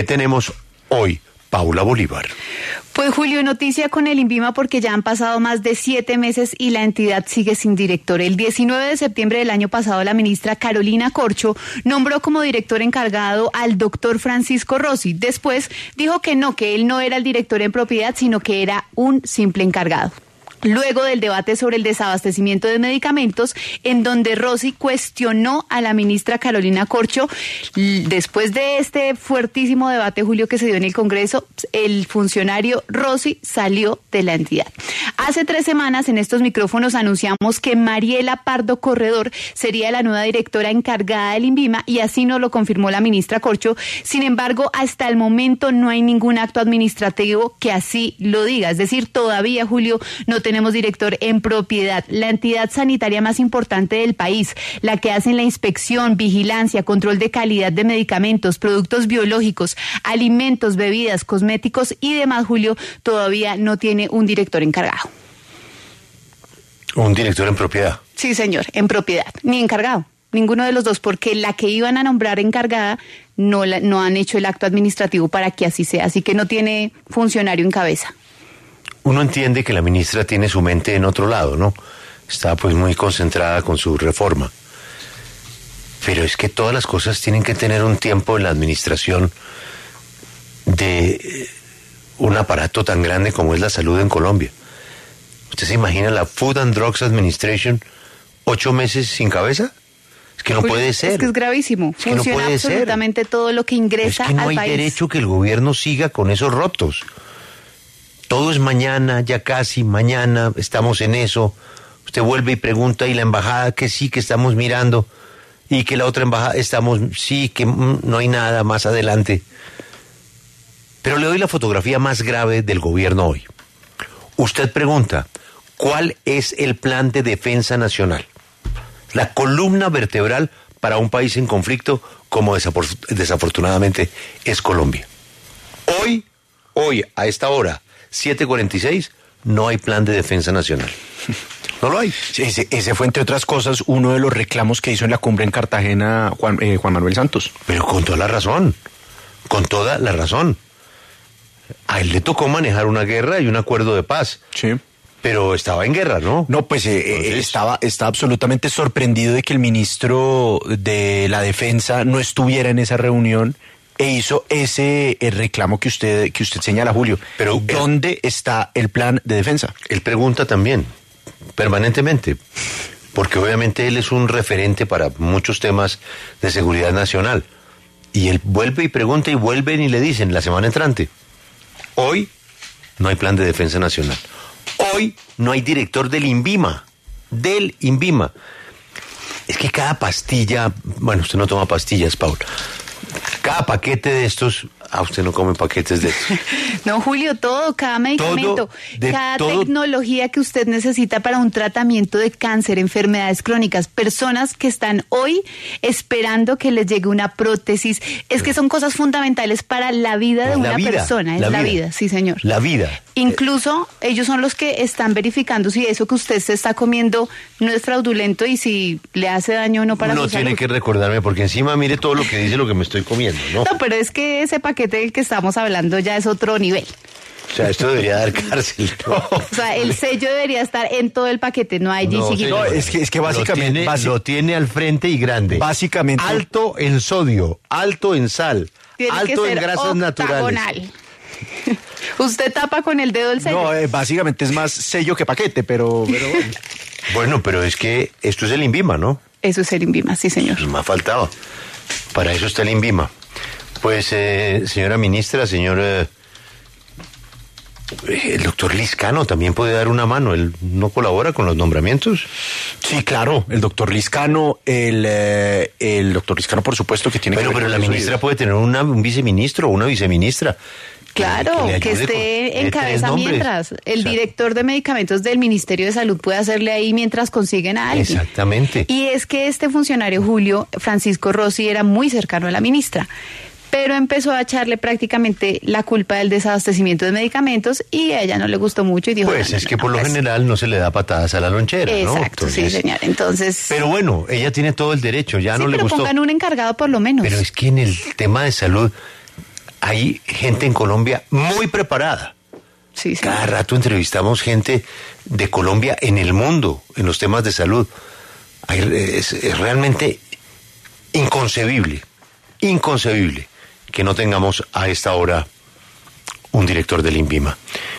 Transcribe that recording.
¿Qué tenemos hoy, Paula Bolívar? Pues Julio, noticia con el INVIMA porque ya han pasado más de siete meses y la entidad sigue sin director. El 19 de septiembre del año pasado, la ministra Carolina Corcho nombró como director encargado al doctor Francisco Rossi. Después dijo que no, que él no era el director en propiedad, sino que era un simple encargado luego del debate sobre el desabastecimiento de medicamentos, en donde Rossi cuestionó a la ministra Carolina Corcho. Después de este fuertísimo debate, Julio, que se dio en el Congreso, el funcionario Rossi salió de la entidad. Hace tres semanas en estos micrófonos anunciamos que Mariela Pardo Corredor sería la nueva directora encargada del INVIMA y así nos lo confirmó la ministra Corcho. Sin embargo, hasta el momento no hay ningún acto administrativo que así lo diga. Es decir, todavía, Julio, no tenemos director en propiedad, la entidad sanitaria más importante del país, la que hace la inspección, vigilancia, control de calidad de medicamentos, productos biológicos, alimentos, bebidas, cosméticos y demás, Julio, todavía no tiene un director encargado. ¿Un director en propiedad? Sí, señor, en propiedad, ni encargado. Ninguno de los dos, porque la que iban a nombrar encargada no, no han hecho el acto administrativo para que así sea, así que no tiene funcionario en cabeza uno entiende que la ministra tiene su mente en otro lado, ¿no? Está pues muy concentrada con su reforma. Pero es que todas las cosas tienen que tener un tiempo en la administración de eh, un aparato tan grande como es la salud en Colombia. ¿Usted se imagina la Food and Drugs Administration ocho meses sin cabeza? Es que no puede ser. Es que es gravísimo. Es que Funciona absolutamente todo lo que ingresa Es que no hay derecho que el gobierno siga con esos rotos todo es mañana, ya casi mañana, estamos en eso. Usted vuelve y pregunta y la embajada que sí, que estamos mirando y que la otra embajada estamos, sí, que mm, no hay nada más adelante. Pero le doy la fotografía más grave del gobierno hoy. Usted pregunta, ¿cuál es el plan de defensa nacional? La columna vertebral para un país en conflicto como desafortunadamente es Colombia. Hoy, hoy, a esta hora, 746, no hay plan de defensa nacional. No lo hay. ese, fue, entre otras cosas, uno de los reclamos que hizo en la cumbre en Cartagena Juan, eh, Juan Manuel Santos. Pero con toda la razón, con toda la razón. A él le tocó manejar una guerra y un acuerdo de paz. Sí. Pero estaba en guerra, ¿no? No, pues eh, eh, estaba, estaba absolutamente sorprendido de que el ministro de la Defensa no estuviera en esa reunión e hizo ese eh, reclamo que usted, que usted señala, Julio. Pero ¿dónde está el plan de defensa? Él pregunta también, permanentemente, porque obviamente él es un referente para muchos temas de seguridad nacional. Y él vuelve y pregunta y vuelven y le dicen la semana entrante, hoy no hay plan de defensa nacional. Hoy no hay director del INVIMA, del INVIMA. Es que cada pastilla, bueno, usted no toma pastillas, Paul, paquete de estos, ah, usted no come paquetes de estos. no, Julio, todo, cada medicamento, cada tecnología que usted necesita para un tratamiento de cáncer, enfermedades crónicas, personas que están hoy esperando que les llegue una prótesis, es que son cosas fundamentales para la vida de una persona, es la, vida. sí señor. La vida. Incluso ellos son los que están verificando si eso que usted se está comiendo no es fraudulento y si le hace daño o no para No tiene que recordarme porque encima mire todo lo que dice lo que me estoy comiendo, ¿no? No, pero es que ese paquete del que estamos hablando ya es otro nivel. O sea, esto debería dar cárcel. O sea, el sello debería estar en todo el paquete, no hay no, no, es que, es que básicamente... Lo tiene, al frente y grande. Básicamente... Alto en sodio, alto en sal, alto en grasas naturales. Usted tapa con el dedo el sello. No, eh, básicamente es más sello que paquete, pero... pero bueno. pero es que esto es el INVIMA, ¿no? Eso es el INVIMA, sí, señor. Pues me ha faltado. Para eso está el INVIMA. Pues, eh, señora ministra, señor... Eh, el doctor Liscano también puede dar una mano. ¿Él no colabora con los nombramientos? Sí, claro. El doctor Liscano, el, eh, el doctor Liscano, por supuesto, que tiene pero, que Pero la ministra puede tener un viceministro o una viceministra. Claro, que, esté en cabeza mientras. El director de medicamentos del Ministerio de Salud puede hacerle ahí mientras consiguen a alguien. Exactamente. Y es que este funcionario, Julio Francisco Rossi, era muy cercano a la ministra pero empezó a echarle prácticamente la culpa del desabastecimiento de medicamentos y a ella no le gustó mucho y dijo... Pues es que por lo pues general no se le da patadas a la lonchera, ¿no? Exacto, sí, señor. Entonces... Pero bueno, ella tiene todo el derecho, ya no le pero gustó. pongan un encargado por lo menos. Pero es que en el tema de salud hay gente en Colombia muy preparada. Sí, sí. Cada rato entrevistamos gente de Colombia en el mundo, en los temas de salud. Es, es realmente inconcebible, inconcebible que no tengamos a esta hora un director del INVIMA.